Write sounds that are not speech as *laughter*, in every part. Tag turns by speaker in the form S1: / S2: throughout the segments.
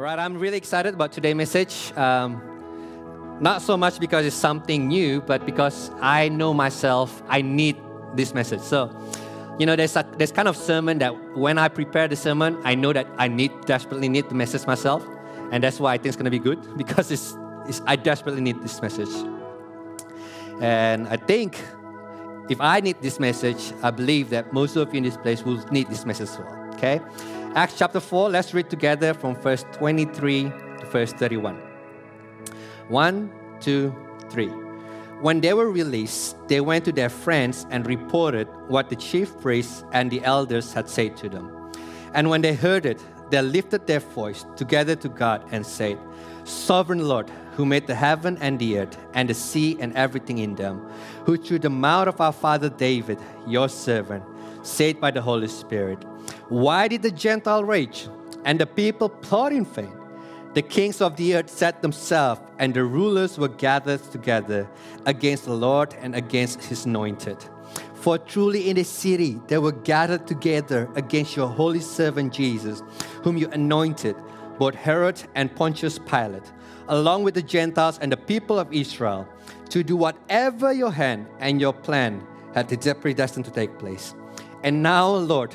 S1: All right, I'm really excited about today's message. Um, not so much because it's something new, but because I know myself, I need this message. So, you know, there's a, there's kind of sermon that when I prepare the sermon, I know that I need desperately need the message myself, and that's why I think it's gonna be good *laughs* because it's, it's I desperately need this message. And I think if I need this message, I believe that most of you in this place will need this message as well. Okay? Acts chapter 4, let's read together from verse 23 to verse 31. One, two, three. When they were released, they went to their friends and reported what the chief priests and the elders had said to them. And when they heard it, they lifted their voice together to God and said, Sovereign Lord, who made the heaven and the earth and the sea and everything in them, who through the mouth of our father David, your servant, said by the Holy Spirit, Why did the Gentile rage and the people plot in vain? The kings of the earth set themselves, and the rulers were gathered together against the Lord and against his anointed. For truly in the city they were gathered together against your holy servant Jesus, whom you anointed, both Herod and Pontius Pilate along with the Gentiles and the people of Israel, to do whatever your hand and your plan had predestined to take place. And now, Lord,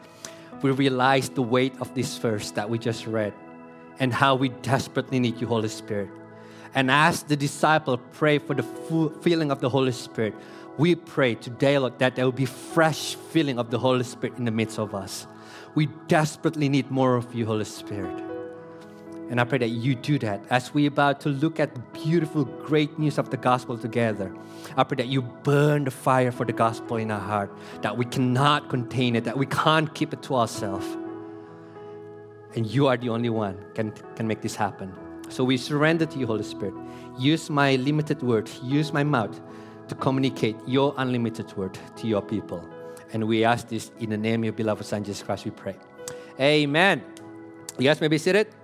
S1: we realize the weight of this verse that we just read and how we desperately need you, Holy Spirit. And as the disciple pray for the full feeling of the Holy Spirit, we pray today, Lord, that there will be fresh feeling of the Holy Spirit in the midst of us. We desperately need more of you, Holy Spirit. And I pray that you do that as we about to look at the beautiful, great news of the gospel together. I pray that you burn the fire for the gospel in our heart, that we cannot contain it, that we can't keep it to ourselves. And you are the only one can can make this happen. So we surrender to you, Holy Spirit. Use my limited word, use my mouth to communicate your unlimited word to your people. And we ask this in the name of your beloved Son, Jesus Christ, we pray. Amen. You guys may be seated.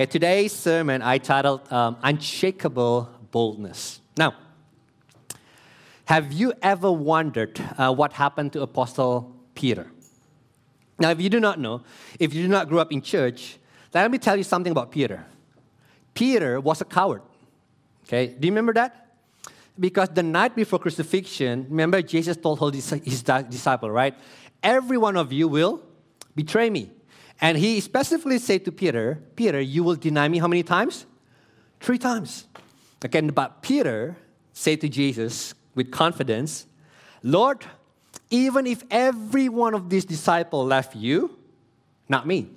S1: Okay, today's sermon I titled um, Unshakable Boldness. Now, have you ever wondered uh, what happened to Apostle Peter? Now, if you do not know, if you do not grow up in church, let me tell you something about Peter. Peter was a coward. Okay, do you remember that? Because the night before crucifixion, remember Jesus told his, his disciple, right? Every one of you will betray me. And he specifically said to Peter, Peter, you will deny me how many times? Three times. Again, but Peter said to Jesus with confidence, Lord, even if every one of these disciples left you, not me.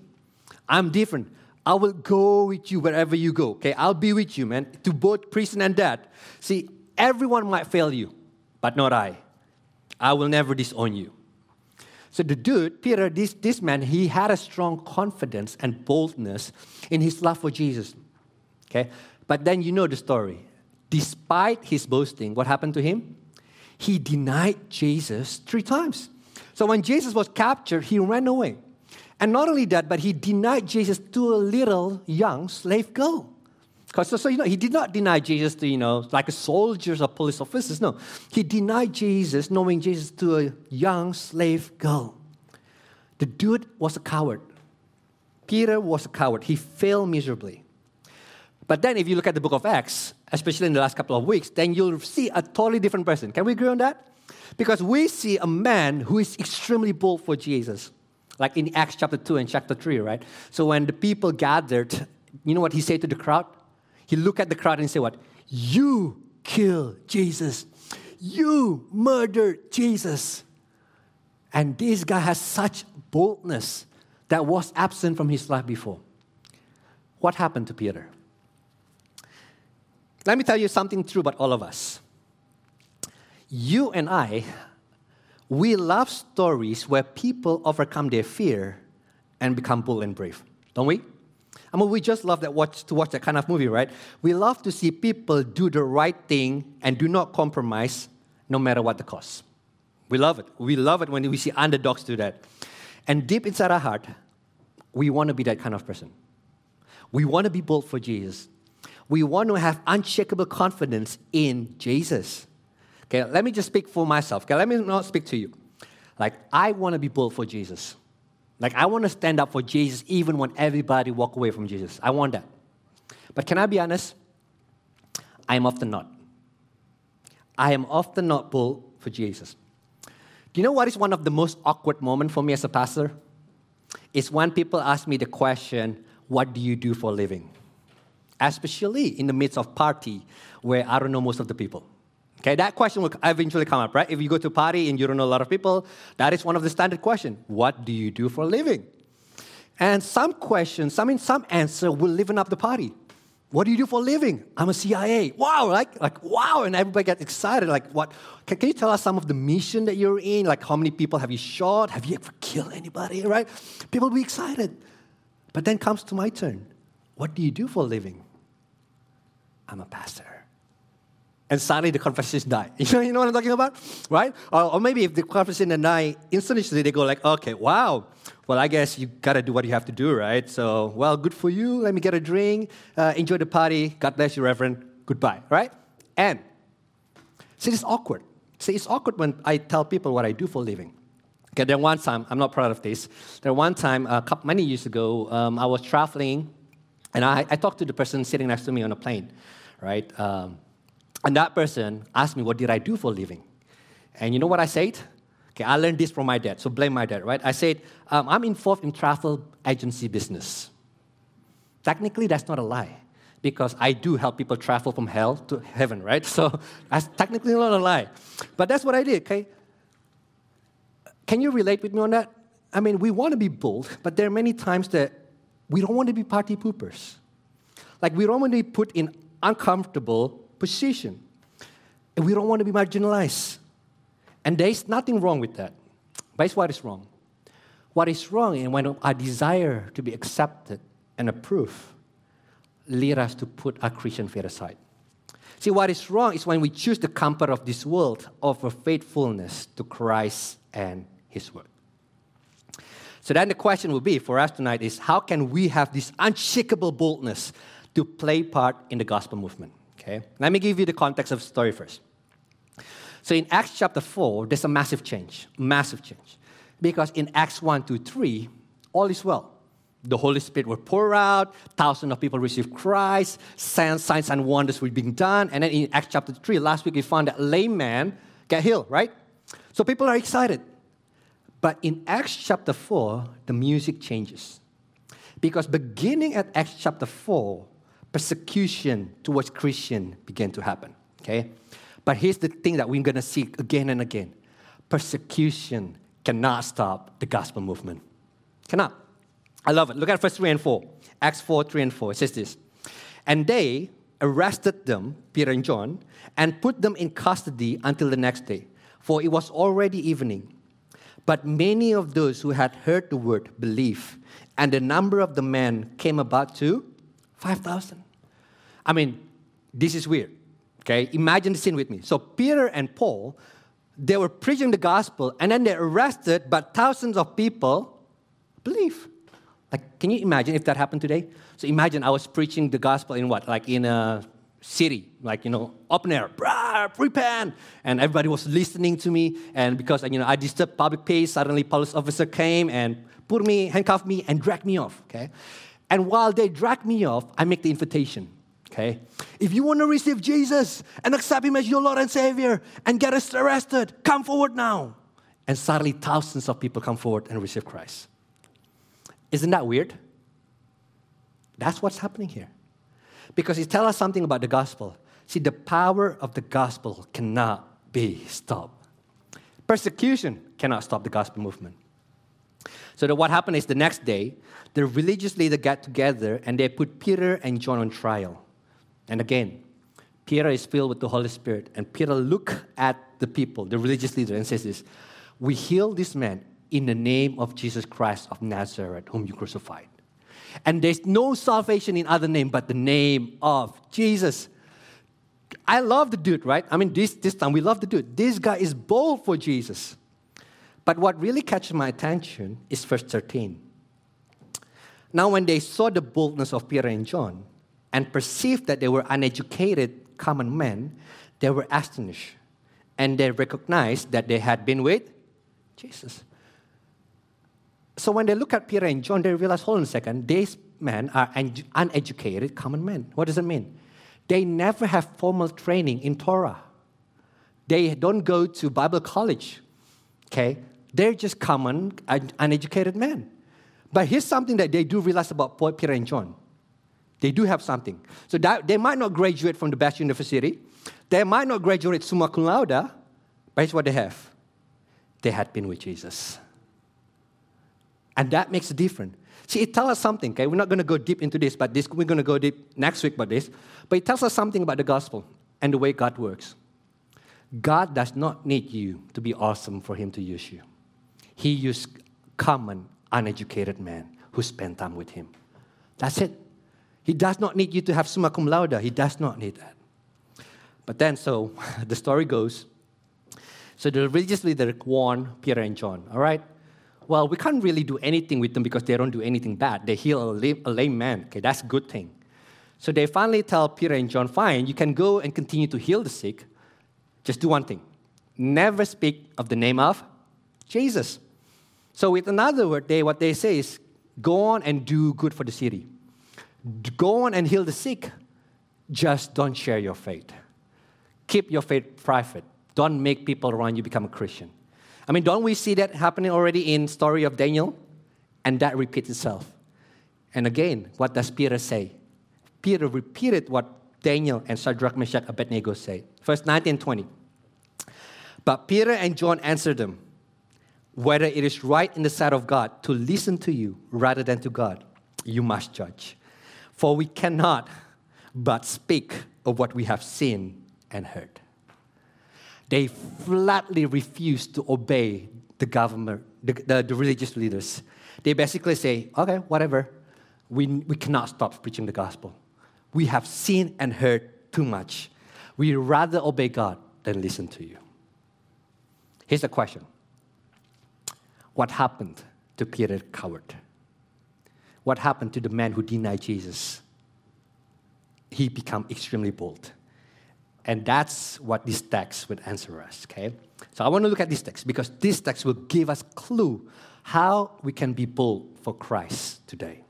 S1: I'm different. I will go with you wherever you go. Okay, I'll be with you, man, to both prison and death. See, everyone might fail you, but not I. I will never disown you. So the dude, Peter, this, this man, he had a strong confidence and boldness in his love for Jesus. Okay? But then you know the story. Despite his boasting, what happened to him? He denied Jesus three times. So when Jesus was captured, he ran away. And not only that, but he denied Jesus to a little young slave girl. Because so, so, you know, he did not deny Jesus to, you know, like a soldiers or police officers. No. He denied Jesus, knowing Jesus, to a young slave girl. The dude was a coward. Peter was a coward. He failed miserably. But then, if you look at the book of Acts, especially in the last couple of weeks, then you'll see a totally different person. Can we agree on that? Because we see a man who is extremely bold for Jesus. Like in Acts chapter 2 and chapter 3, right? So when the people gathered, you know what he said to the crowd? He looked at the crowd and said, What? You killed Jesus. You murdered Jesus. And this guy has such boldness that was absent from his life before. What happened to Peter? Let me tell you something true about all of us. You and I, we love stories where people overcome their fear and become bold and brave, don't we? I mean, we just love that watch, to watch that kind of movie, right? We love to see people do the right thing and do not compromise no matter what the cost. We love it. We love it when we see underdogs do that. And deep inside our heart, we want to be that kind of person. We want to be bold for Jesus. We want to have unshakable confidence in Jesus. Okay, let me just speak for myself. Okay, let me not speak to you. Like, I want to be bold for Jesus. Like, I want to stand up for Jesus even when everybody walk away from Jesus. I want that. But can I be honest? I am often not. I am often not bold for Jesus. Do you know what is one of the most awkward moments for me as a pastor? It's when people ask me the question, What do you do for a living? Especially in the midst of party where I don't know most of the people. Okay, that question will eventually come up, right? If you go to a party and you don't know a lot of people, that is one of the standard questions. What do you do for a living? And some questions, I mean, some answer will liven up the party. What do you do for a living? I'm a CIA. Wow, like, like wow, and everybody gets excited. Like, what? Can, can you tell us some of the mission that you're in? Like, how many people have you shot? Have you ever killed anybody? Right? People will be excited. But then comes to my turn. What do you do for a living? I'm a pastor and suddenly the conversation die. *laughs* You know, you know what I'm talking about? Right? Or, or maybe if the conversation die, instantly they go like, okay, wow, well, I guess you got to do what you have to do, right? So, well, good for you. Let me get a drink. Uh, enjoy the party. God bless you, Reverend. Goodbye, right? And see, it's awkward. See, it's awkward when I tell people what I do for a living. Okay, there one time, I'm not proud of this. There one time, a couple, many years ago, um, I was traveling, and I, I, talked to the person sitting next to me on a plane, right? Um, and that person asked me, What did I do for a living? And you know what I said? Okay, I learned this from my dad, so blame my dad, right? I said, um, I'm involved in travel agency business. Technically, that's not a lie because I do help people travel from hell to heaven, right? *laughs* So that's technically not a lie. But that's what I did, okay? Can you relate with me on that? I mean, we want to be bold, but there are many times that we don't want to be party poopers. Like, we don't want to be put in uncomfortable position. And we don't want to be marginalized. And there is nothing wrong with that. But it's what is wrong. What is wrong is when our desire to be accepted and approved lead us to put our Christian faith aside. See, what is wrong is when we choose the comfort of this world over faithfulness to Christ and His Word. So then the question will be for us tonight is how can we have this unshakable boldness to play part in the gospel movement? Okay? Let me give you the context of the story first. So in Acts chapter 4, there's a massive change, massive change. Because in Acts 1 to 3, all is well. The Holy Spirit will pour out, thousands of people receive Christ, signs, signs and wonders were being done. And then in Acts chapter 3, last week we found that lame man get healed, right? So people are excited. But in Acts chapter 4, the music changes. Because beginning at Acts chapter 4, persecution towards Christian began to happen. Okay? But here's the thing that we're gonna see again and again. Persecution cannot stop the gospel movement. Cannot. I love it. Look at verse 3 and 4. Acts 4, 3 and 4. It says this. And they arrested them, Peter and John, and put them in custody until the next day, for it was already evening. But many of those who had heard the word believed, and the number of the men came about to 5,000. I mean, this is weird. Okay, imagine the scene with me. So Peter and Paul, they were preaching the gospel, and then they're arrested, but thousands of people believe. Like, can you imagine if that happened today? So imagine I was preaching the gospel in what, like in a city, like you know, open air, brah, repent, and everybody was listening to me. And because you know I disturbed public peace, suddenly police officer came and put me, handcuffed me, and dragged me off. Okay, and while they drag me off, I make the invitation. Okay? If you want to receive Jesus and accept Him as your Lord and Savior and get arrested, come forward now. And suddenly, thousands of people come forward and receive Christ. Isn't that weird? That's what's happening here. Because it tells us something about the gospel. See, the power of the gospel cannot be stopped. Persecution cannot stop the gospel movement. So that what happened is the next day, the religious leader got together and they put Peter and John on trial. And again, Peter is filled with the Holy Spirit, and Peter look at the people, the religious leader, and says this: "We heal this man in the name of Jesus Christ of Nazareth, whom you crucified." And there's no salvation in other name but the name of Jesus. I love the dude, right? I mean, this, this time we love the dude. This guy is bold for Jesus. But what really catches my attention is verse 13. Now, when they saw the boldness of Peter and John and perceived that they were uneducated common men, they were astonished and they recognized that they had been with Jesus. So when they look at Peter and John, they realize, hold on a second, these men are uneducated common men. What does it mean? They never have formal training in Torah. They don't go to Bible college. Okay? They're just common, uneducated men. But here's something that they do realize about Peter and John. They do have something. So that, they might not graduate from the best university. They might not graduate summa cum laude. But here's what they have. They had been with Jesus. And that makes a difference. See, it tells us something, okay? We're not going to go deep into this, but this, we're going to go deep next week about this. But it tells us something about the gospel and the way God works. God does not need you to be awesome for Him to use you. He used common, uneducated men who spend time with him. That's it. He does not need you to have summa cum laude. He does not need that. But then, so *laughs* the story goes. So the religious leader warned Peter and John, all right? Well, we can't really do anything with them because they don't do anything bad. They heal a lame, a lame man. Okay, that's a good thing. So they finally tell Peter and John, fine, you can go and continue to heal the sick. Just do one thing never speak of the name of Jesus. So, with another word, they, what they say is go on and do good for the city. Go on and heal the sick. Just don't share your faith. Keep your faith private. Don't make people around you become a Christian. I mean, don't we see that happening already in story of Daniel? And that repeats itself. And again, what does Peter say? Peter repeated what Daniel and Shadrach, Meshach, Abednego say. Verse 19 and 20. But Peter and John answered them, whether it is right in the sight of God to listen to you rather than to God, you must judge. For we cannot but speak of what we have seen and heard. They flatly refuse to obey the government, the, the, the religious leaders. They basically say, okay, whatever, we, we cannot stop preaching the gospel. We have seen and heard too much. We rather obey God than listen to you. Here's the question what happened to Peter Coward? What happened to the man who denied Jesus? He became extremely bold. And that's what this text would answer us, okay? So I want to look at this text because this text will give us clue how we can be bold for Christ today.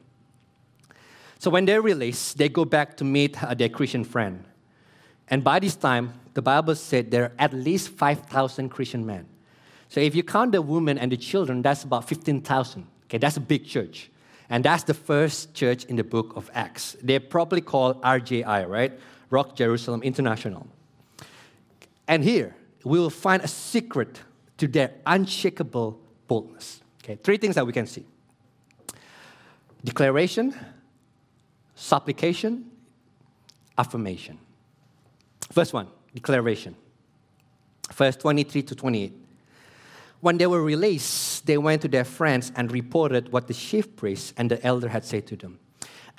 S1: So when they're released, they go back to meet uh, their Christian friend. And by this time, the Bible said there are at least 5,000 Christian men. So if you count the women and the children, that's about 15,000. Okay, that's a big church. And that's the first church in the book of Acts. They're probably called RJI, right? Rock Jerusalem International. And here, we will find a secret to their unshakable boldness. Okay, three things that we can see declaration, supplication, affirmation. First one, declaration. Verse 23 to 28. When they were released, they went to their friends and reported what the chief priest and the elder had said to them.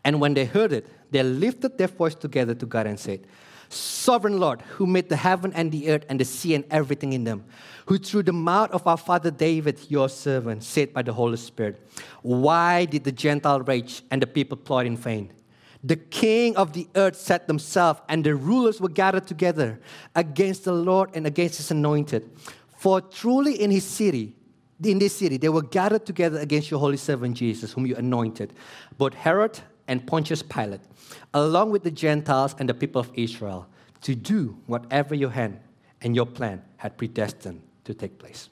S1: And when they heard it, they lifted their voice together to God and said, Sovereign Lord, who made the heaven and the earth and the sea and everything in them, who through the mouth of our father David, your servant, said by the Holy Spirit, Why did the Gentile rage and the people plot in vain? The king of the earth set themselves, and the rulers were gathered together against the Lord and against his anointed. For truly in his city, in this city, they were gathered together against your holy servant Jesus, whom you anointed, both Herod and Pontius Pilate, along with the Gentiles and the people of Israel, to do whatever your hand and your plan had predestined to take place.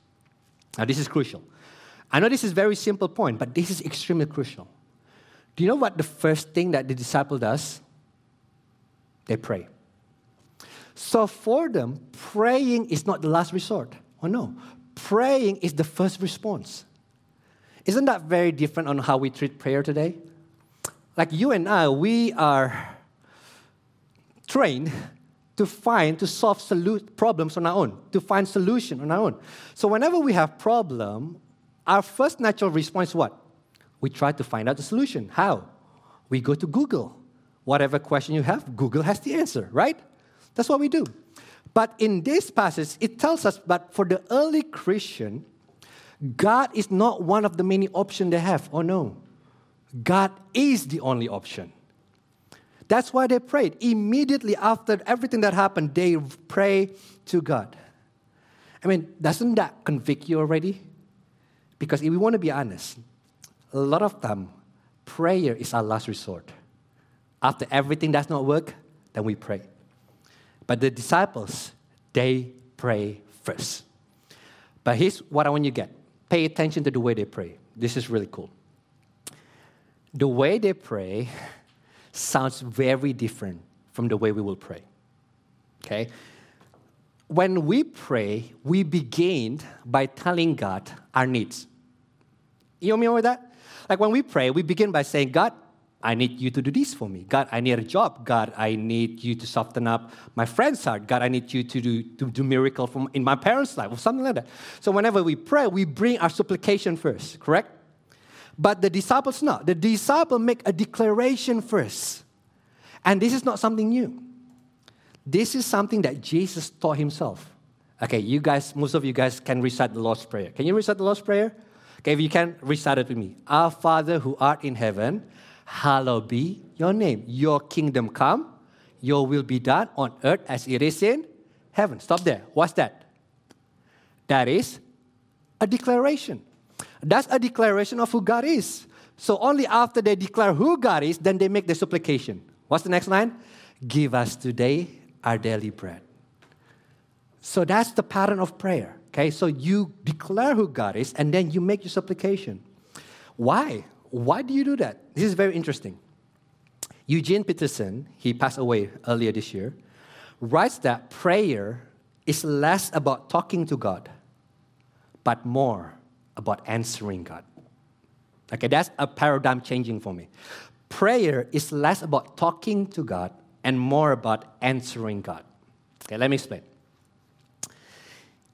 S1: Now, this is crucial. I know this is a very simple point, but this is extremely crucial. Do you know what the first thing that the disciple does? They pray. So for them, praying is not the last resort. Oh no, praying is the first response. Isn't that very different on how we treat prayer today? Like you and I, we are trained to find, to solve solu- problems on our own, to find solution on our own. So whenever we have problem, our first natural response what? We try to find out the solution. How? We go to Google. Whatever question you have, Google has the answer, right? That's what we do. But in this passage, it tells us that for the early Christian, God is not one of the many options they have. Oh no. God is the only option. That's why they prayed. Immediately after everything that happened, they pray to God. I mean, doesn't that convict you already? Because if we want to be honest, a lot of time, prayer is our last resort. After everything does not work, then we pray. But the disciples, they pray first. But here's what I want you to get pay attention to the way they pray. This is really cool. The way they pray sounds very different from the way we will pray. Okay? When we pray, we begin by telling God our needs. You know me with that? Like when we pray, we begin by saying, God, I need you to do this for me. God, I need a job. God, I need you to soften up my friend's heart. God, I need you to do, to do miracle from, in my parents' life or something like that. So whenever we pray, we bring our supplication first, correct? But the disciples not. The disciple make a declaration first. And this is not something new. This is something that Jesus taught himself. Okay, you guys, most of you guys can recite the Lord's Prayer. Can you recite the Lord's Prayer? Okay, if you can, recite it with me. Our Father who art in heaven, hallowed be your name. Your kingdom come, your will be done on earth as it is in heaven. Stop there. What's that? That is a declaration. That's a declaration of who God is. So only after they declare who God is, then they make the supplication. What's the next line? Give us today our daily bread. So that's the pattern of prayer. Okay, so you declare who God is and then you make your supplication. Why? Why do you do that? This is very interesting. Eugene Peterson, he passed away earlier this year, writes that prayer is less about talking to God, but more about answering God. Okay, that's a paradigm changing for me. Prayer is less about talking to God and more about answering God. Okay, let me explain.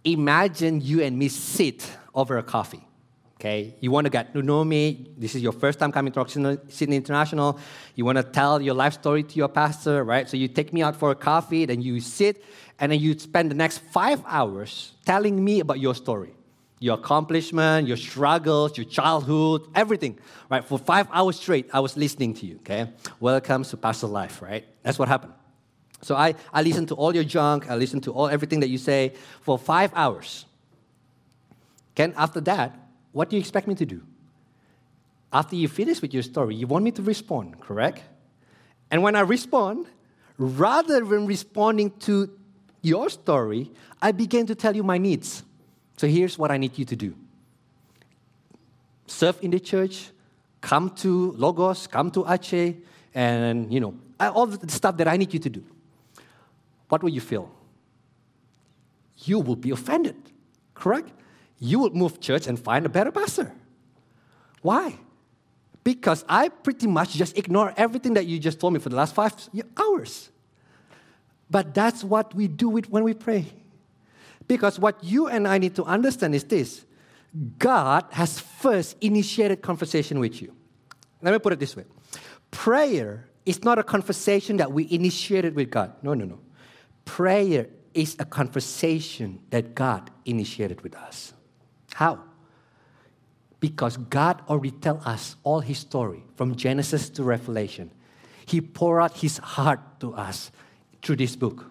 S1: Imagine you and me sit over a coffee. Okay, you want to get to know me. This is your first time coming to Sydney International. You want to tell your life story to your pastor, right? So you take me out for a coffee, then you sit, and then you spend the next five hours telling me about your story your accomplishment, your struggles, your childhood, everything, right? For five hours straight, I was listening to you, okay? Welcome to Pastor Life, right? That's what happened. So I, I listened to all your junk, I listened to all everything that you say for five hours. Okay, after that, what do you expect me to do? After you finish with your story, you want me to respond, correct? And when I respond, rather than responding to your story, I begin to tell you my needs. So here's what I need you to do serve in the church, come to Logos, come to Aceh, and you know, all the stuff that I need you to do. What will you feel? You will be offended, correct? You would move church and find a better pastor. Why? Because I pretty much just ignore everything that you just told me for the last five hours. But that's what we do with when we pray. Because what you and I need to understand is this God has first initiated conversation with you. Let me put it this way prayer is not a conversation that we initiated with God. No, no, no. Prayer is a conversation that God initiated with us. How? Because God already tell us all his story from Genesis to Revelation. He poured out his heart to us through this book.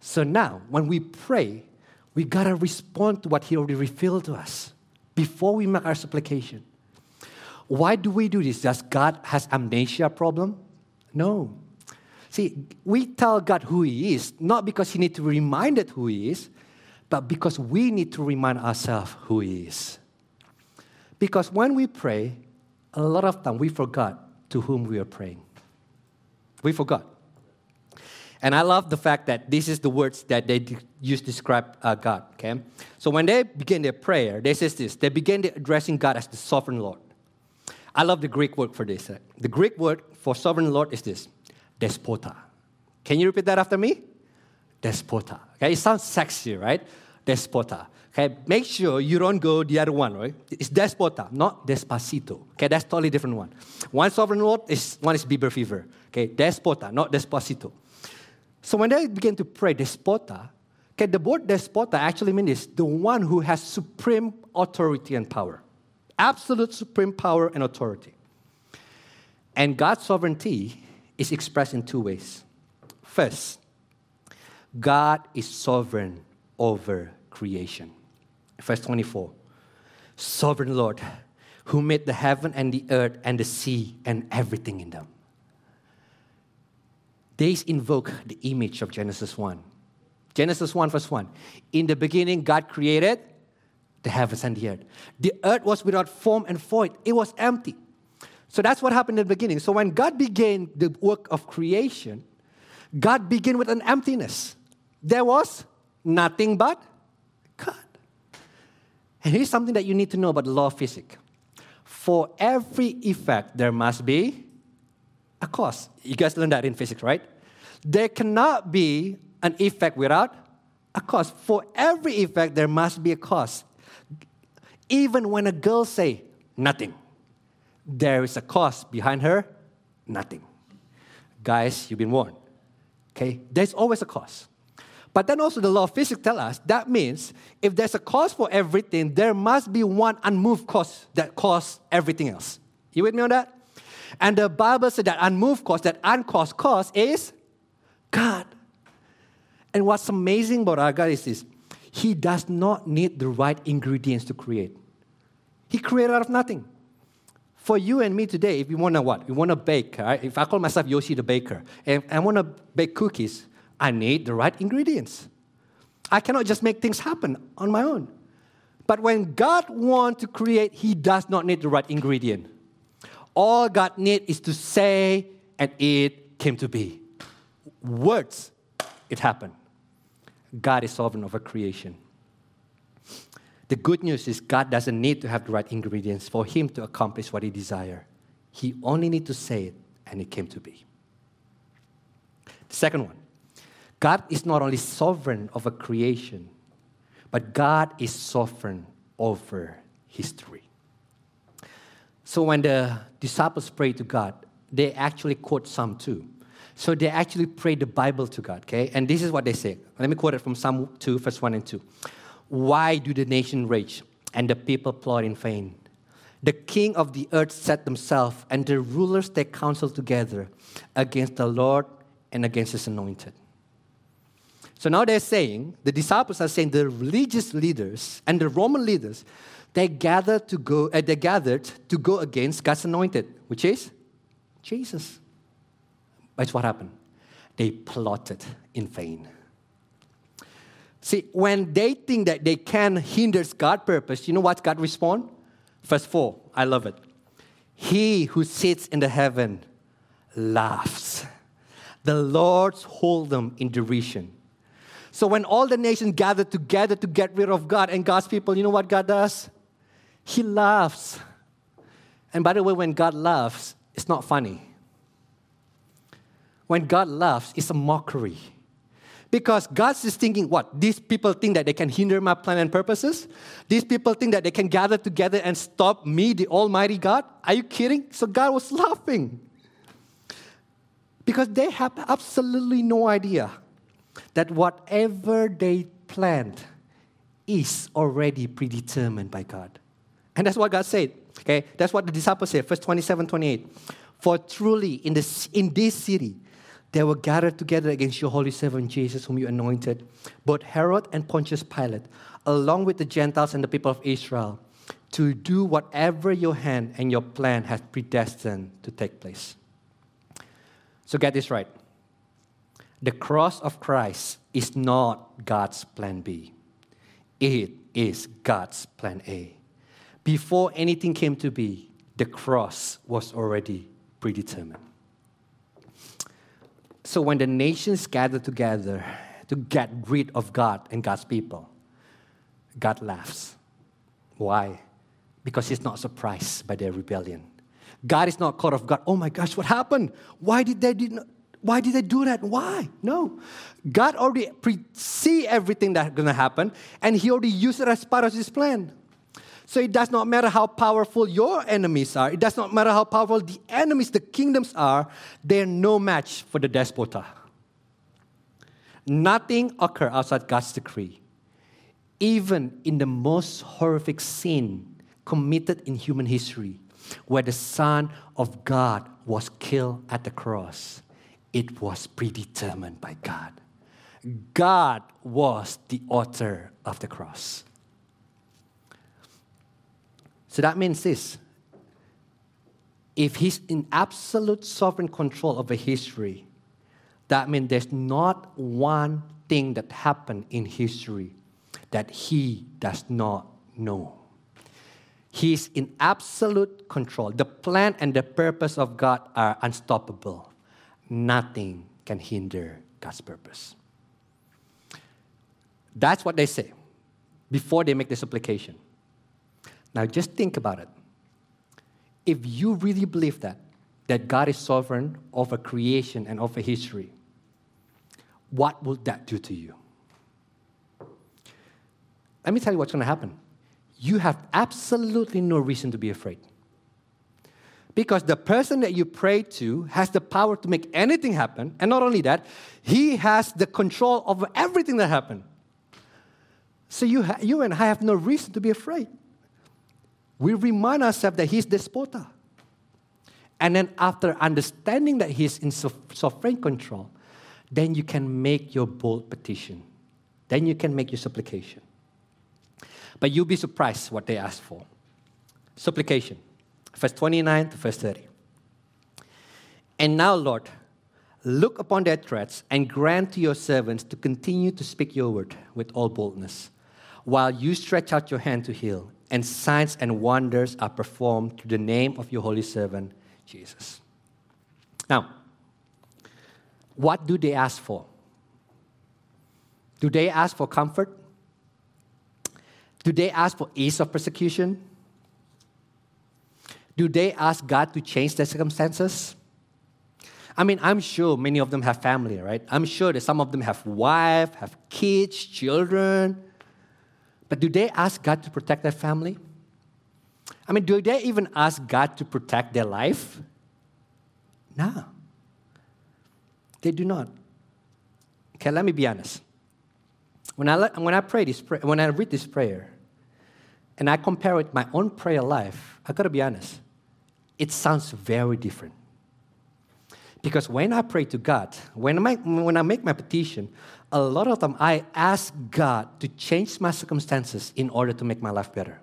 S1: So now, when we pray, we got to respond to what He already revealed to us before we make our supplication. Why do we do this? Does God has amnesia problem? No. See, we tell God who He is, not because He need to remind it who He is, but because we need to remind ourselves who He is. Because when we pray, a lot of time we forgot to whom we are praying. We forgot. And I love the fact that this is the words that they use to describe uh, God. Okay, so when they begin their prayer, they say this: they begin addressing God as the sovereign Lord. I love the Greek word for this. The Greek word for sovereign Lord is this: despota. Can you repeat that after me? Despota. Okay, it sounds sexy, right? despota. Okay, make sure you don't go the other one, right? It's despota, not despacito. Okay, that's totally different one. One sovereign Lord is one is Bieber fever. Okay, despota, not despacito. So when they begin to pray despota, okay, the word despota actually means the one who has supreme authority and power, absolute supreme power and authority. And God's sovereignty is expressed in two ways. First, God is sovereign over creation. Verse 24 Sovereign Lord, who made the heaven and the earth and the sea and everything in them. These invoke the image of Genesis 1. Genesis 1, verse 1. In the beginning, God created the heavens and the earth. The earth was without form and void, it was empty. So that's what happened in the beginning. So when God began the work of creation, God began with an emptiness. There was nothing but God. And here's something that you need to know about the law of physics. For every effect, there must be a cause. You guys learned that in physics, right? There cannot be an effect without a cause. For every effect, there must be a cause. Even when a girl say nothing, there is a cause behind her nothing. Guys, you've been warned. Okay? There's always a cause. But then also the law of physics tell us that means if there's a cause for everything, there must be one unmoved cause that causes everything else. You with me on that? And the Bible said that unmoved cause, that uncaused cause is God. And what's amazing about our God is this He does not need the right ingredients to create. He created out of nothing. For you and me today, if we want to what? We want to bake, right? If I call myself Yoshi the baker, and I want to bake cookies, I need the right ingredients. I cannot just make things happen on my own. But when God wants to create, He does not need the right ingredient. All God needs is to say, and it came to be. Words, it happened. God is sovereign over creation. The good news is God doesn't need to have the right ingredients for Him to accomplish what He desires. He only needs to say it, and it came to be. The second one God is not only sovereign over creation, but God is sovereign over history. So when the disciples pray to God, they actually quote Psalm 2. So they actually pray the Bible to God, okay? And this is what they say. Let me quote it from Psalm 2, verse 1 and 2. Why do the nation rage and the people plot in vain? The king of the earth set themselves, and the rulers take counsel together against the Lord and against his anointed. So now they're saying, the disciples are saying, the religious leaders and the Roman leaders, they gathered to go, uh, they gathered to go against God's anointed, which is Jesus. But what happened? They plotted in vain. See, when they think that they can hinder God's purpose, you know what God respond? Verse 4, I love it. He who sits in the heaven laughs. The Lord hold them in derision. So when all the nations gather together to get rid of God and God's people, you know what God does? He laughs. And by the way, when God laughs, it's not funny. When God laughs, it's a mockery. Because God's is thinking, what? These people think that they can hinder my plan and purposes? These people think that they can gather together and stop me, the Almighty God? Are you kidding? So God was laughing. Because they have absolutely no idea that whatever they planned is already predetermined by God. And that's what God said. Okay, that's what the disciples said, verse 27, 28. For truly in this, in this city they were gathered together against your holy servant Jesus, whom you anointed, both Herod and Pontius Pilate, along with the Gentiles and the people of Israel, to do whatever your hand and your plan has predestined to take place. So get this right the cross of Christ is not God's plan B, it is God's plan A. Before anything came to be, the cross was already predetermined. So when the nations gathered together to get rid of God and God's people, God laughs. Why? Because he's not surprised by their rebellion. God is not caught off guard. Oh my gosh, what happened? Why did they did not, Why did they do that? Why? No. God already pre- see everything that's going to happen, and He already used it as part of His plan. So it does not matter how powerful your enemies are. It does not matter how powerful the enemies, the kingdoms are. They're no match for the despota. Nothing occurs outside God's decree. Even in the most horrific sin committed in human history, where the Son of God was killed at the cross, it was predetermined by God. God was the author of the cross. So that means this if he's in absolute sovereign control over history, that means there's not one thing that happened in history that he does not know. He's in absolute control. The plan and the purpose of God are unstoppable. Nothing can hinder God's purpose. That's what they say before they make the supplication. Now just think about it. If you really believe that, that God is sovereign over creation and over history, what will that do to you? Let me tell you what's going to happen. You have absolutely no reason to be afraid. Because the person that you pray to has the power to make anything happen. And not only that, he has the control over everything that happened. So you, ha- you and I have no reason to be afraid we remind ourselves that He's despota. And then after understanding that He's in sovereign control, then you can make your bold petition. Then you can make your supplication. But you'll be surprised what they ask for. Supplication, verse 29 to verse 30. And now, Lord, look upon their threats and grant to your servants to continue to speak your word with all boldness, while you stretch out your hand to heal and signs and wonders are performed through the name of your holy servant, Jesus. Now, what do they ask for? Do they ask for comfort? Do they ask for ease of persecution? Do they ask God to change their circumstances? I mean, I'm sure many of them have family, right? I'm sure that some of them have wife, have kids, children. But do they ask God to protect their family? I mean, do they even ask God to protect their life? No. They do not. Okay, let me be honest. When I, when I pray this prayer, when I read this prayer, and I compare it with my own prayer life, I gotta be honest, it sounds very different. Because when I pray to God, when I, when I make my petition, a lot of them I ask God to change my circumstances in order to make my life better.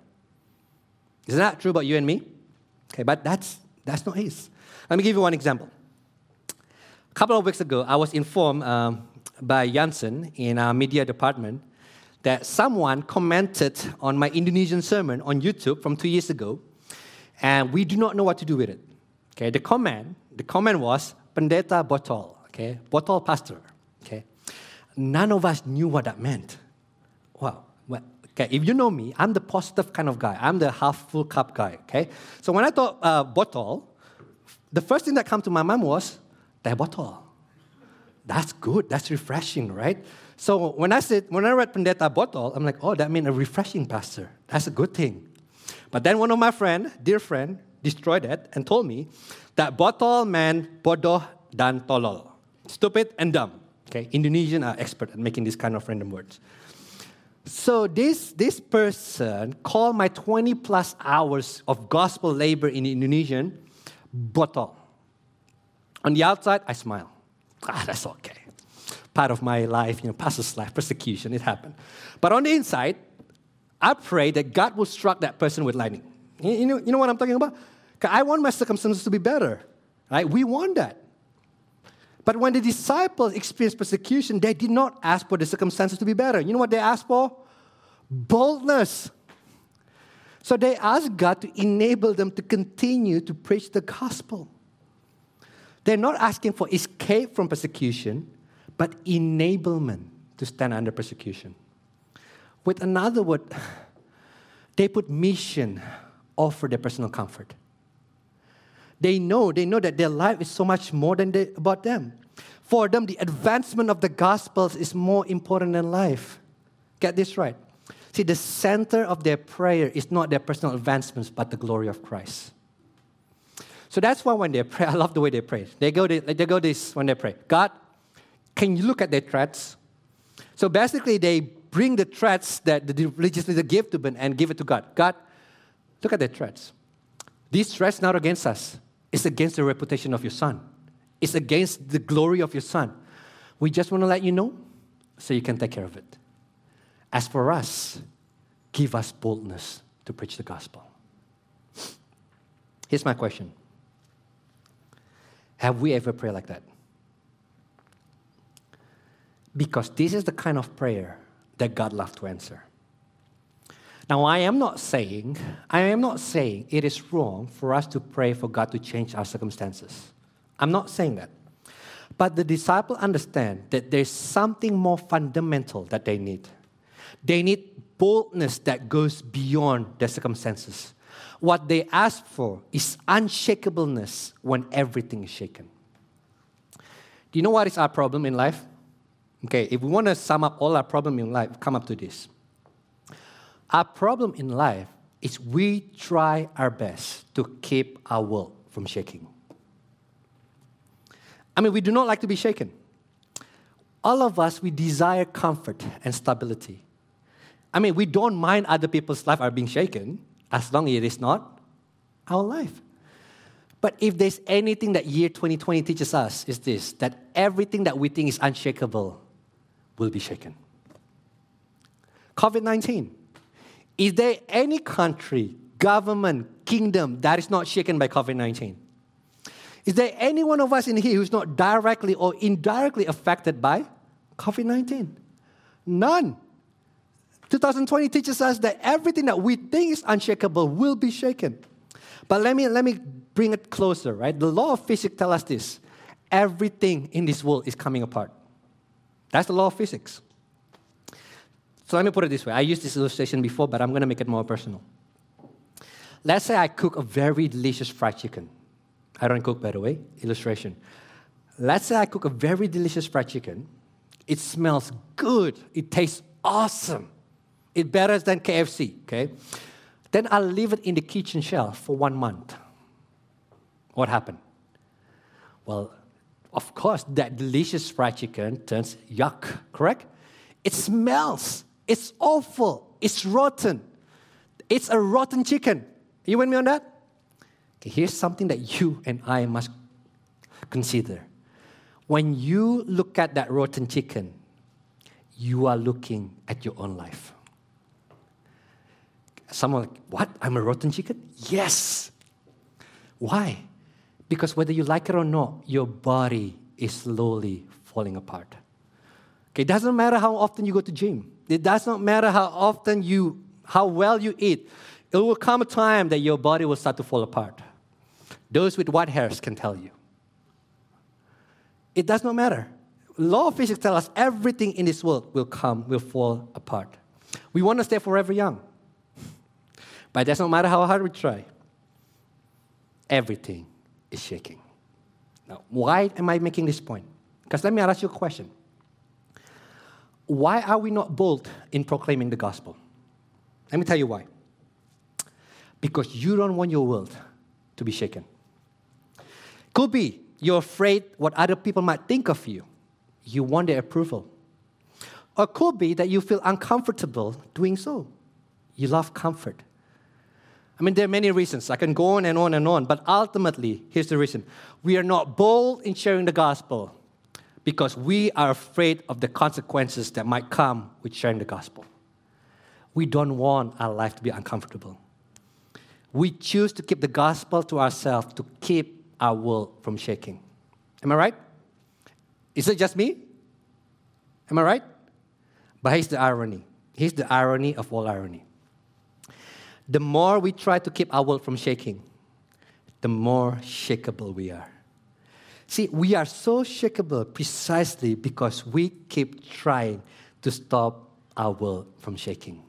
S1: Isn't that true about you and me? Okay, but that's, that's not his. Let me give you one example. A couple of weeks ago, I was informed um, by Janssen in our media department that someone commented on my Indonesian sermon on YouTube from two years ago, and we do not know what to do with it. Okay, the comment, the comment was, pendeta botol, okay, botol pastor, okay. None of us knew what that meant. Wow. Well, okay, if you know me, I'm the positive kind of guy. I'm the half full cup guy, okay? So when I thought uh, bottle, the first thing that came to my mind was teh botol. That's good. That's refreshing, right? So when I said, when I read pendeta botol, I'm like, oh, that means a refreshing pastor. That's a good thing. But then one of my friend, dear friend, destroyed it and told me that botol meant bodoh dan tolol, stupid and dumb. Okay, Indonesian are expert at making these kind of random words. So this, this person called my 20 plus hours of gospel labor in Indonesian botol. On the outside, I smile. Ah, that's okay. Part of my life, you know, pastor's life, persecution, it happened. But on the inside, I pray that God will strike that person with lightning. You know, you know what I'm talking about? I want my circumstances to be better. Right? We want that. But when the disciples experienced persecution, they did not ask for the circumstances to be better. You know what they asked for? Boldness. So they asked God to enable them to continue to preach the gospel. They're not asking for escape from persecution, but enablement to stand under persecution. With another word, *sighs* they put mission over their personal comfort. They know, they know that their life is so much more than they, about them. For them, the advancement of the gospels is more important than life. Get this right. See, the center of their prayer is not their personal advancements, but the glory of Christ. So that's why when they pray, *laughs* I love the way they pray. They go, they, they go this when they pray God, can you look at their threats? So basically, they bring the threats that the religious leader give to them and give it to God. God, look at the threats. These threats not against us. It's against the reputation of your son. It's against the glory of your son. We just want to let you know so you can take care of it. As for us, give us boldness to preach the gospel. Here's my question Have we ever prayed like that? Because this is the kind of prayer that God loves to answer. Now, I am not saying, I am not saying it is wrong for us to pray for God to change our circumstances. I'm not saying that. But the disciple understand that there's something more fundamental that they need. They need boldness that goes beyond their circumstances. What they ask for is unshakableness when everything is shaken. Do you know what is our problem in life? Okay, if we want to sum up all our problem in life, come up to this. Our problem in life is we try our best to keep our world from shaking. I mean, we do not like to be shaken. All of us, we desire comfort and stability. I mean, we don't mind other people's life are being shaken as long as it is not our life. But if there's anything that year 2020 teaches us, is this that everything that we think is unshakable will be shaken. COVID 19. Is there any country, government, kingdom that is not shaken by COVID 19? Is there any one of us in here who's not directly or indirectly affected by COVID 19? None. 2020 teaches us that everything that we think is unshakable will be shaken. But let me, let me bring it closer, right? The law of physics tells us this everything in this world is coming apart. That's the law of physics. So let me put it this way. I used this illustration before, but I'm going to make it more personal. Let's say I cook a very delicious fried chicken. I don't cook, by the way. Illustration. Let's say I cook a very delicious fried chicken. It smells good. It tastes awesome. It's better than KFC, okay? Then I'll leave it in the kitchen shelf for one month. What happened? Well, of course, that delicious fried chicken turns yuck, correct? It smells. It's awful. It's rotten. It's a rotten chicken. You with me on that? Okay, here's something that you and I must consider. When you look at that rotten chicken, you are looking at your own life. Someone like, what? I'm a rotten chicken? Yes. Why? Because whether you like it or not, your body is slowly falling apart. Okay, it doesn't matter how often you go to gym. It does not matter how often you, how well you eat. It will come a time that your body will start to fall apart. Those with white hairs can tell you. It does not matter. Law of physics tells us everything in this world will come, will fall apart. We want to stay forever young. But it does not matter how hard we try. Everything is shaking. Now, why am I making this point? Because let me ask you a question. Why are we not bold in proclaiming the gospel? Let me tell you why. Because you don't want your world to be shaken. Could be you're afraid what other people might think of you. You want their approval. Or could be that you feel uncomfortable doing so. You love comfort. I mean, there are many reasons. I can go on and on and on, but ultimately, here's the reason. We are not bold in sharing the gospel because we are afraid of the consequences that might come with sharing the gospel. We don't want our life to be uncomfortable. We choose to keep the gospel to ourselves to keep our world from shaking. Am I right? Is it just me? Am I right? But here's the irony. Here's the irony of all irony the more we try to keep our world from shaking, the more shakeable we are. See, we are so shakeable precisely because we keep trying to stop our world from shaking.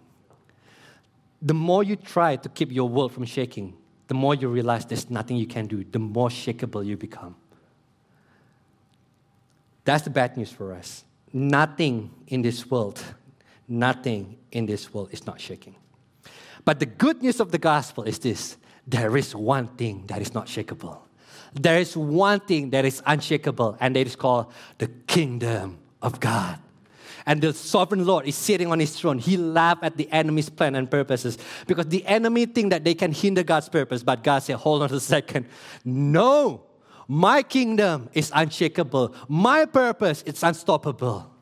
S1: The more you try to keep your world from shaking, the more you realize there's nothing you can do, the more shakeable you become. That's the bad news for us. Nothing in this world, nothing in this world is not shaking. But the good news of the gospel is this there is one thing that is not shakable. There is one thing that is unshakable, and that is called the kingdom of God. And the sovereign Lord is sitting on his throne. He laughs at the enemy's plan and purposes because the enemy think that they can hinder God's purpose. But God said, hold on a second. No, my kingdom is unshakable. My purpose is unstoppable.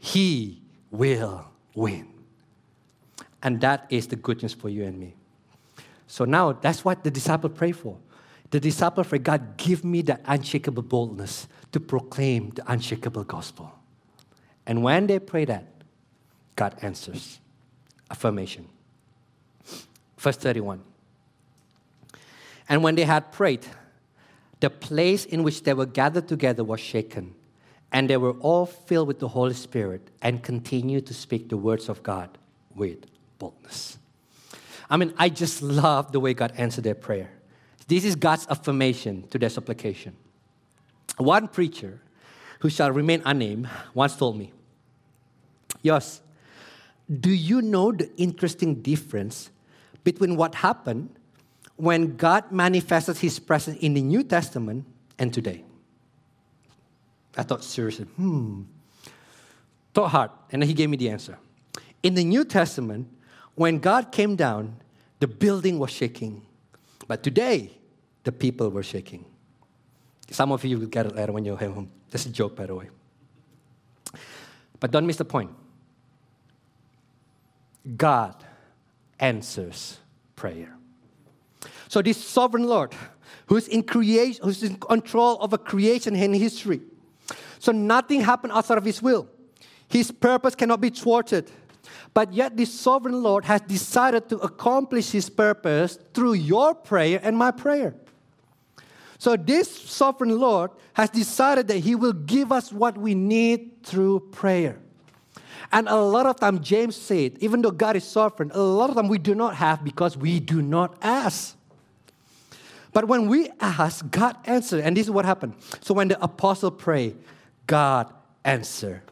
S1: He will win. And that is the good news for you and me. So now that's what the disciple pray for. The disciple pray, God, give me that unshakable boldness to proclaim the unshakable gospel. And when they pray that, God answers. Affirmation. Verse 31. And when they had prayed, the place in which they were gathered together was shaken, and they were all filled with the Holy Spirit and continued to speak the words of God with boldness. I mean, I just love the way God answered their prayer. This is God's affirmation to their supplication. One preacher, who shall remain unnamed, once told me, Yes, do you know the interesting difference between what happened when God manifested his presence in the New Testament and today? I thought seriously, hmm. Thought hard, and then he gave me the answer. In the New Testament, when God came down, the building was shaking. But today, the people were shaking. Some of you will get it later when you're home. That's a joke, by the way. But don't miss the point. God answers prayer. So this sovereign Lord, who's in creation, who's in control of a creation in history. So nothing happened outside of his will. His purpose cannot be thwarted. But yet, this sovereign Lord has decided to accomplish his purpose through your prayer and my prayer. So, this sovereign Lord has decided that he will give us what we need through prayer. And a lot of time, James said, even though God is sovereign, a lot of time we do not have because we do not ask. But when we ask, God answered. And this is what happened. So when the apostle prayed, God answered.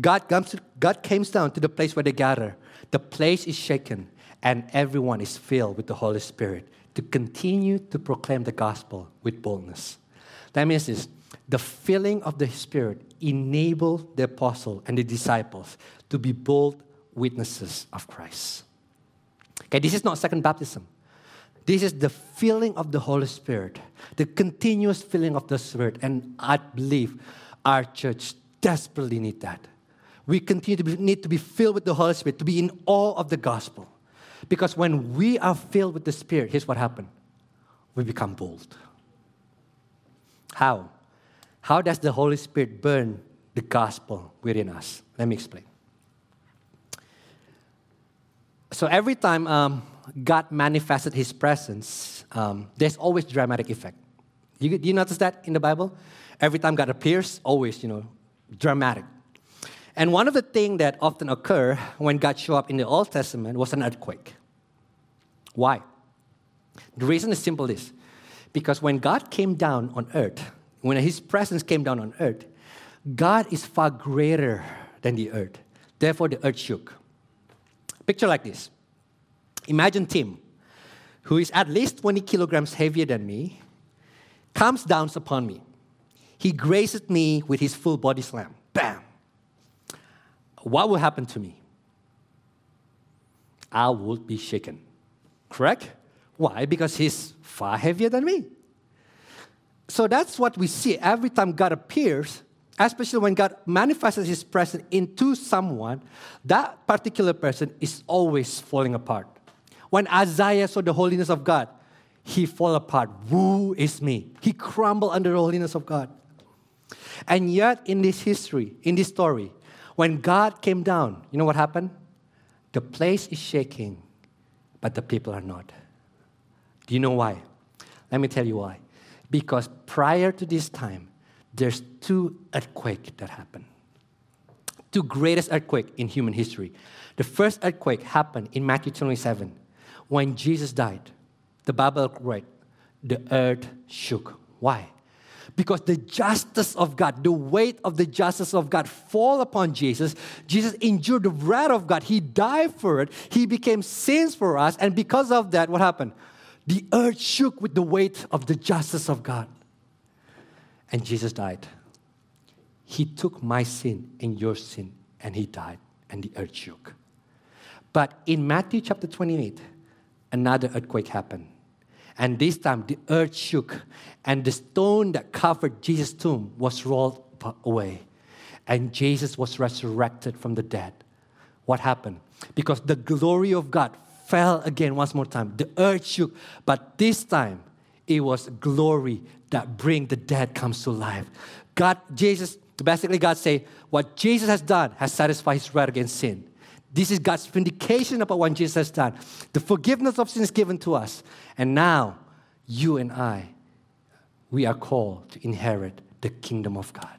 S1: God comes, God came down to the place where they gather. The place is shaken, and everyone is filled with the Holy Spirit to continue to proclaim the gospel with boldness. That means this the filling of the Spirit enabled the apostle and the disciples to be bold witnesses of Christ. Okay, this is not second baptism. This is the filling of the Holy Spirit, the continuous filling of the Spirit. And I believe our church desperately need that. We continue to be, need to be filled with the Holy Spirit, to be in awe of the gospel. Because when we are filled with the Spirit, here's what happens we become bold. How? How does the Holy Spirit burn the gospel within us? Let me explain. So every time um, God manifested His presence, um, there's always dramatic effect. You, you notice that in the Bible? Every time God appears, always, you know, dramatic. And one of the things that often occur when God showed up in the Old Testament was an earthquake. Why? The reason is simple this. Because when God came down on earth, when his presence came down on earth, God is far greater than the earth. Therefore, the earth shook. Picture like this Imagine Tim, who is at least 20 kilograms heavier than me, comes down upon me. He grazes me with his full body slam. What will happen to me? I would be shaken. Correct? Why? Because he's far heavier than me. So that's what we see every time God appears especially when God manifests his presence into someone, that particular person is always falling apart. When Isaiah saw the holiness of God, he fall apart. Who is me? He crumbled under the holiness of God. And yet, in this history, in this story, when God came down, you know what happened? The place is shaking, but the people are not. Do you know why? Let me tell you why. Because prior to this time, there's two earthquakes that happened. Two greatest earthquake in human history. The first earthquake happened in Matthew 27 when Jesus died. The Bible writes, the earth shook. Why? Because the justice of God, the weight of the justice of God fall upon Jesus. Jesus endured the wrath of God. He died for it. He became sins for us. And because of that, what happened? The earth shook with the weight of the justice of God. And Jesus died. He took my sin and your sin, and he died, and the earth shook. But in Matthew chapter 28, another earthquake happened. And this time the earth shook, and the stone that covered Jesus' tomb was rolled away. And Jesus was resurrected from the dead. What happened? Because the glory of God fell again once more time. The earth shook, but this time it was glory that bring the dead comes to life. God, Jesus, basically God say, what Jesus has done has satisfied his right against sin. This is God's vindication about what Jesus has done. The forgiveness of sins given to us. And now, you and I, we are called to inherit the kingdom of God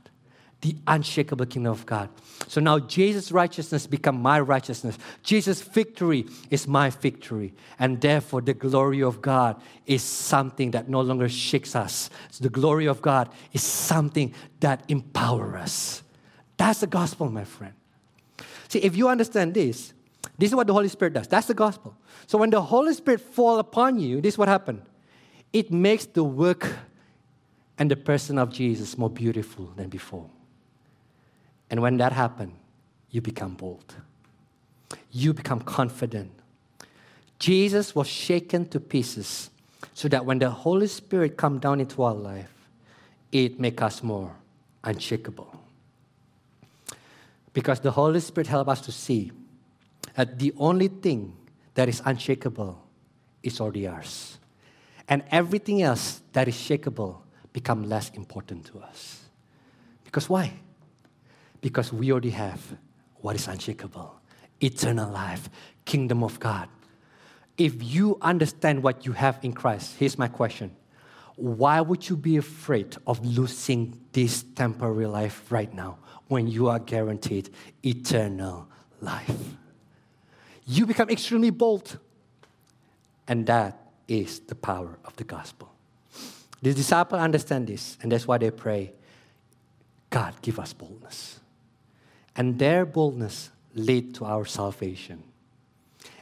S1: the unshakable kingdom of God. So now Jesus' righteousness become my righteousness. Jesus' victory is my victory. And therefore the glory of God is something that no longer shakes us. So the glory of God is something that empowers us. That's the gospel, my friend. See, if you understand this, this is what the Holy Spirit does. That's the gospel. So when the Holy Spirit fall upon you, this is what happened. It makes the work and the person of Jesus more beautiful than before. And when that happens, you become bold. You become confident. Jesus was shaken to pieces so that when the Holy Spirit come down into our life, it make us more unshakable. Because the Holy Spirit help us to see that the only thing that is unshakable is already ours. And everything else that is shakable become less important to us. Because why? Because we already have what is unshakable eternal life, kingdom of God. If you understand what you have in Christ, here's my question Why would you be afraid of losing this temporary life right now when you are guaranteed eternal life? You become extremely bold. And that is the power of the gospel. The disciples understand this, and that's why they pray God, give us boldness and their boldness lead to our salvation.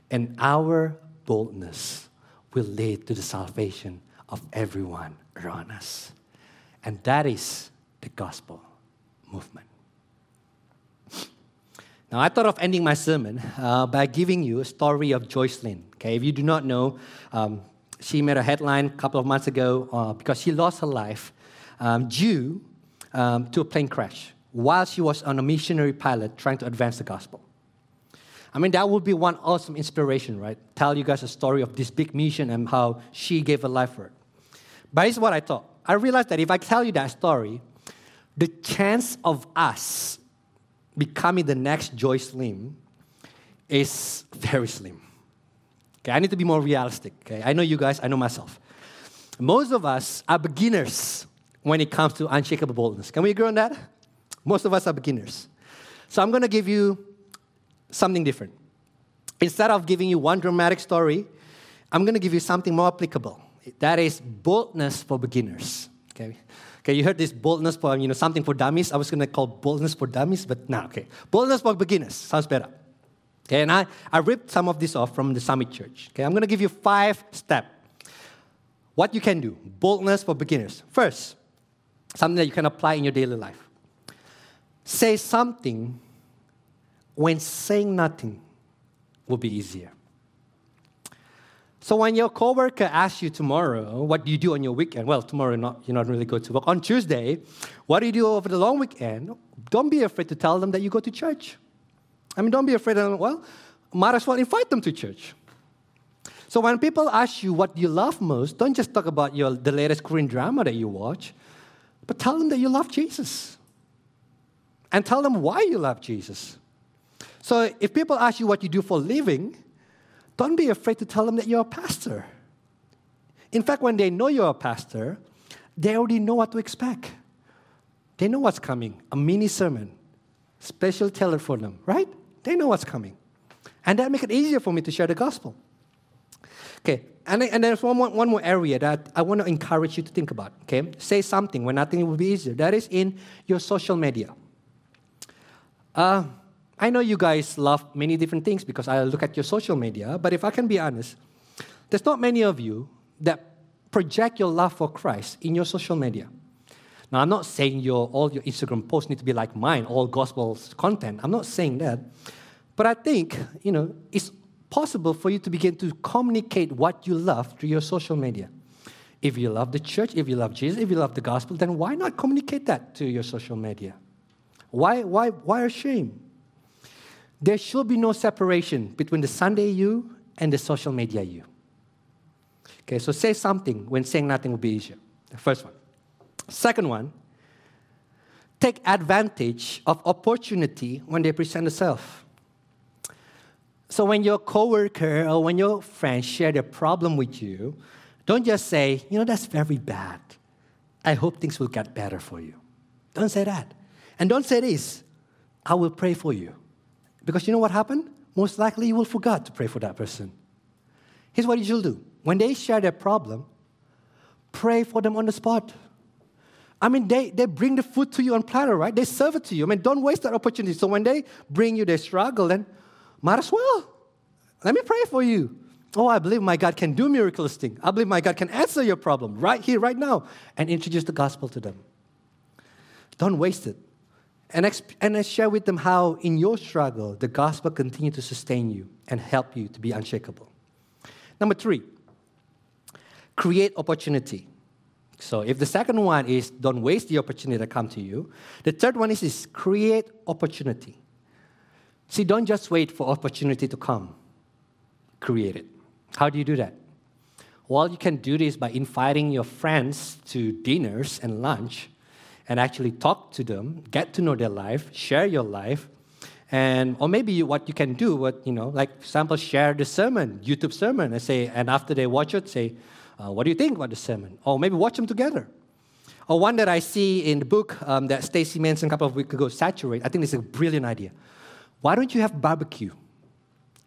S1: And our boldness will lead to the salvation of everyone around us. And that is the gospel movement. Now, I thought of ending my sermon uh, by giving you a story of Joyce Lin. Okay, if you do not know, um, she made a headline a couple of months ago uh, because she lost her life um, due um, to a plane crash while she was on a missionary pilot trying to advance the gospel. I mean, that would be one awesome inspiration, right? Tell you guys a story of this big mission and how she gave her life for it. But here's what I thought. I realized that if I tell you that story, the chance of us becoming the next Joyce Lin is very slim. Okay, I need to be more realistic. Okay, I know you guys, I know myself. Most of us are beginners when it comes to unshakable boldness. Can we agree on that? Most of us are beginners. So I'm going to give you something different. Instead of giving you one dramatic story, I'm going to give you something more applicable. That is boldness for beginners. Okay. Okay, you heard this boldness for, you know, something for dummies. I was to call boldness for dummies, but nah. okay. Boldness for beginners sounds better. Okay, and I, I ripped some of this off from the Summit Church. Okay, I'm to give you five steps. What you can do, boldness for beginners. First, something that you can apply in your daily life. Say something when saying nothing will be easier. So when your coworker asks you tomorrow, what do you do on your weekend? Well, tomorrow you're not, you're not really going to work. On Tuesday, what do you do over the long weekend? Don't be afraid to tell them that you go to church. I mean, don't be afraid of, well, might as well invite them to church. So when people ask you what you love most, don't just talk about your, the latest Korean drama that you watch, but tell them that you love Jesus and tell them why you love Jesus. So if people ask you what you do for living, don't be afraid to tell them that you're a pastor. In fact, when they know you're a pastor, they already know what to expect. They know what's coming a mini sermon, special tailored for them, right? They know what's coming. And that makes it easier for me to share the gospel. Okay, and, and there's one more, one more area that I want to encourage you to think about. Okay, say something when nothing will be easier. That is in your social media. Uh, I know you guys love many different things because I look at your social media. But if I can be honest, there's not many of you that project your love for Christ in your social media. Now, I'm not saying your all your Instagram posts need to be like mine, all gospel content. I'm not saying that. But I think, you know, it's possible for you to begin to communicate what you love through your social media. If you love the church, if you love Jesus, if you love the gospel, then why not communicate that to your social media? Why, why, why a shame? There should be no separation between the Sunday you and the social media you. Okay, so say something when saying nothing will be easier. The first one. Second one, take advantage of opportunity when they present themselves. So when your coworker or when your friend share their problem with you, don't just say, you know, that's very bad. I hope things will get better for you. Don't say that. And don't say this, I will pray for you. Because you know what happened? Most likely you will forget to pray for that person. Here's what you should do. When they share their problem, pray for them on the spot. I mean, they, they bring the food to you on platter, right? They serve it to you. I mean, don't waste that opportunity. So when they bring you their struggle, then might as well. Let me pray for you. Oh, I believe my God can do miraculous things. I believe my God can answer your problem right here, right now, and introduce the gospel to them. Don't waste it. And, exp- and I share with them how, in your struggle, the gospel continues to sustain you and help you to be unshakable. Number three, create opportunity. So, if the second one is don't waste the opportunity that come to you, the third one is, is create opportunity. See, don't just wait for opportunity to come. Create it. How do you do that? Well, you can do this by inviting your friends to dinners and lunch and actually talk to them, get to know their life, share your life, and or maybe you, what you can do, what you know, like for example, share the sermon, YouTube sermon, and say, and after they watch it, say, uh, what do you think about the sermon? Or maybe watch them together. Or one that I see in the book um, that Stacy mentioned a couple of weeks ago, Saturate. I think is a brilliant idea. Why don't you have barbecue?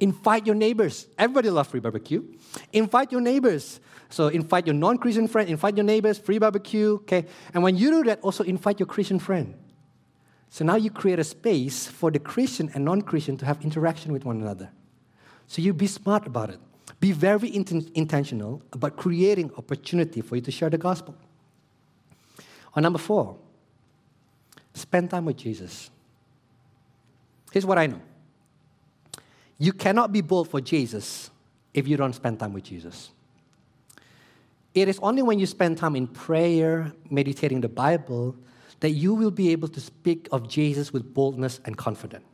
S1: Invite your neighbors. Everybody loves free barbecue. Invite your neighbors. So invite your non-Christian friend, invite your neighbors, free barbecue, okay? And when you do that, also invite your Christian friend. So now you create a space for the Christian and non-Christian to have interaction with one another. So you be smart about it. Be very int- intentional about creating opportunity for you to share the gospel. Or number four, spend time with Jesus. Here's what I know you cannot be bold for Jesus if you don't spend time with Jesus. It is only when you spend time in prayer, meditating the Bible, that you will be able to speak of Jesus with boldness and confidence.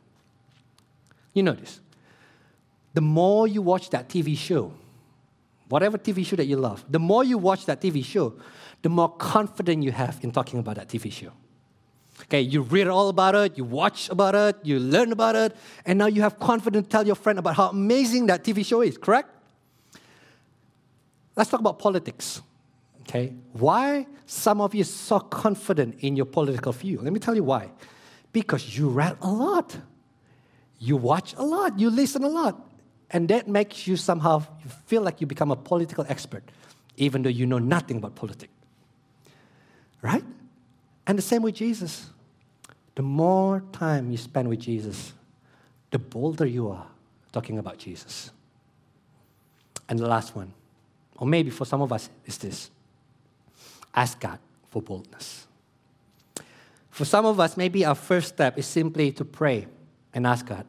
S1: You notice, the more you watch that TV show, whatever TV show that you love, the more you watch that TV show, the more confident you have in talking about that TV show. Okay, you read all about it, you watch about it, you learn about it, and now you have confidence to tell your friend about how amazing that TV show is, correct? Let's talk about politics. Okay, why some of you so confident in your political view? Let me tell you why. Because you read a lot, you watch a lot, you listen a lot, and that makes you somehow feel like you become a political expert, even though you know nothing about politics. Right? And the same with Jesus. The more time you spend with Jesus, the bolder you are talking about Jesus. And the last one, or maybe for some of us, is this ask God for boldness. For some of us, maybe our first step is simply to pray and ask God,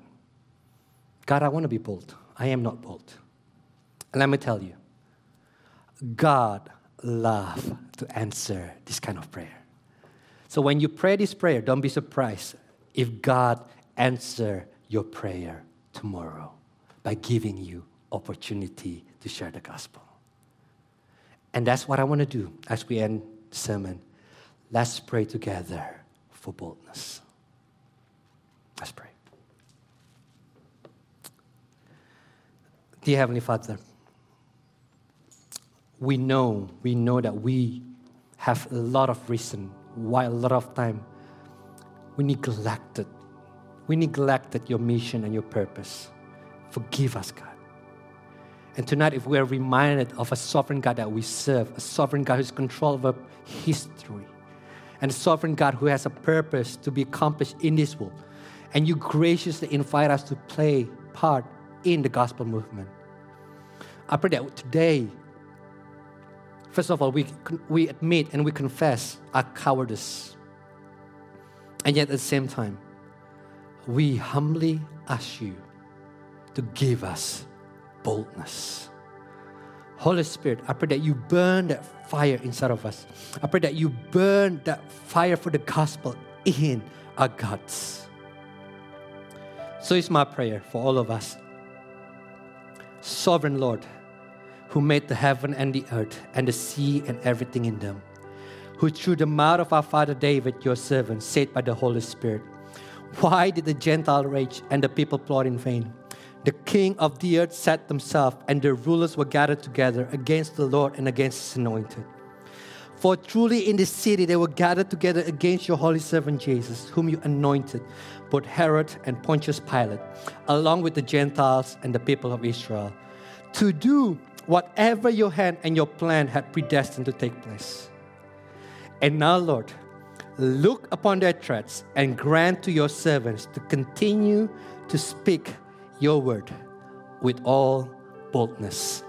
S1: God, I want to be bold. I am not bold. And let me tell you, God loves to answer this kind of prayer. So when you pray this prayer, don't be surprised if God answer your prayer tomorrow by giving you opportunity to share the gospel. And that's what I want to do as we end the sermon. Let's pray together for boldness. Let's pray. Dear Heavenly Father, we know, we know that we have a lot of reason why a lot of time we neglected. We neglected your mission and your purpose. Forgive us, God. And tonight, if we are reminded of a sovereign God that we serve, a sovereign God who's control over history, and a sovereign God who has a purpose to be accomplished in this world, and you graciously invite us to play part in the gospel movement. I pray that today, first of all, we, we admit and we confess our cowardice. And yet at the same time, we humbly ask you to give us boldness. Holy Spirit, I pray that you burn that fire inside of us. I pray that you burn that fire for the gospel in our guts. So it's my prayer for all of us. Sovereign Lord, who made the heaven and the earth and the sea and everything in them, who through the mouth of our father David, your servant, said by the Holy Spirit, Why did the Gentile rage and the people plot in vain? The king of the earth set himself, and the rulers were gathered together against the Lord and against his anointed. For truly in this city they were gathered together against your holy servant Jesus, whom you anointed, both Herod and Pontius Pilate, along with the Gentiles and the people of Israel, to do whatever your hand and your plan had predestined to take place. And now, Lord, look upon their threats and grant to your servants to continue to speak your word with all boldness,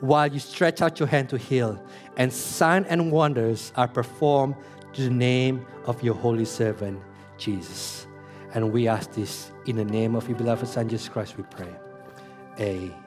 S1: while you stretch out your hand to heal, and signs and wonders are performed to the name of your holy servant, Jesus. And we ask this in the name of your beloved Son, Jesus Christ, we pray. Amen.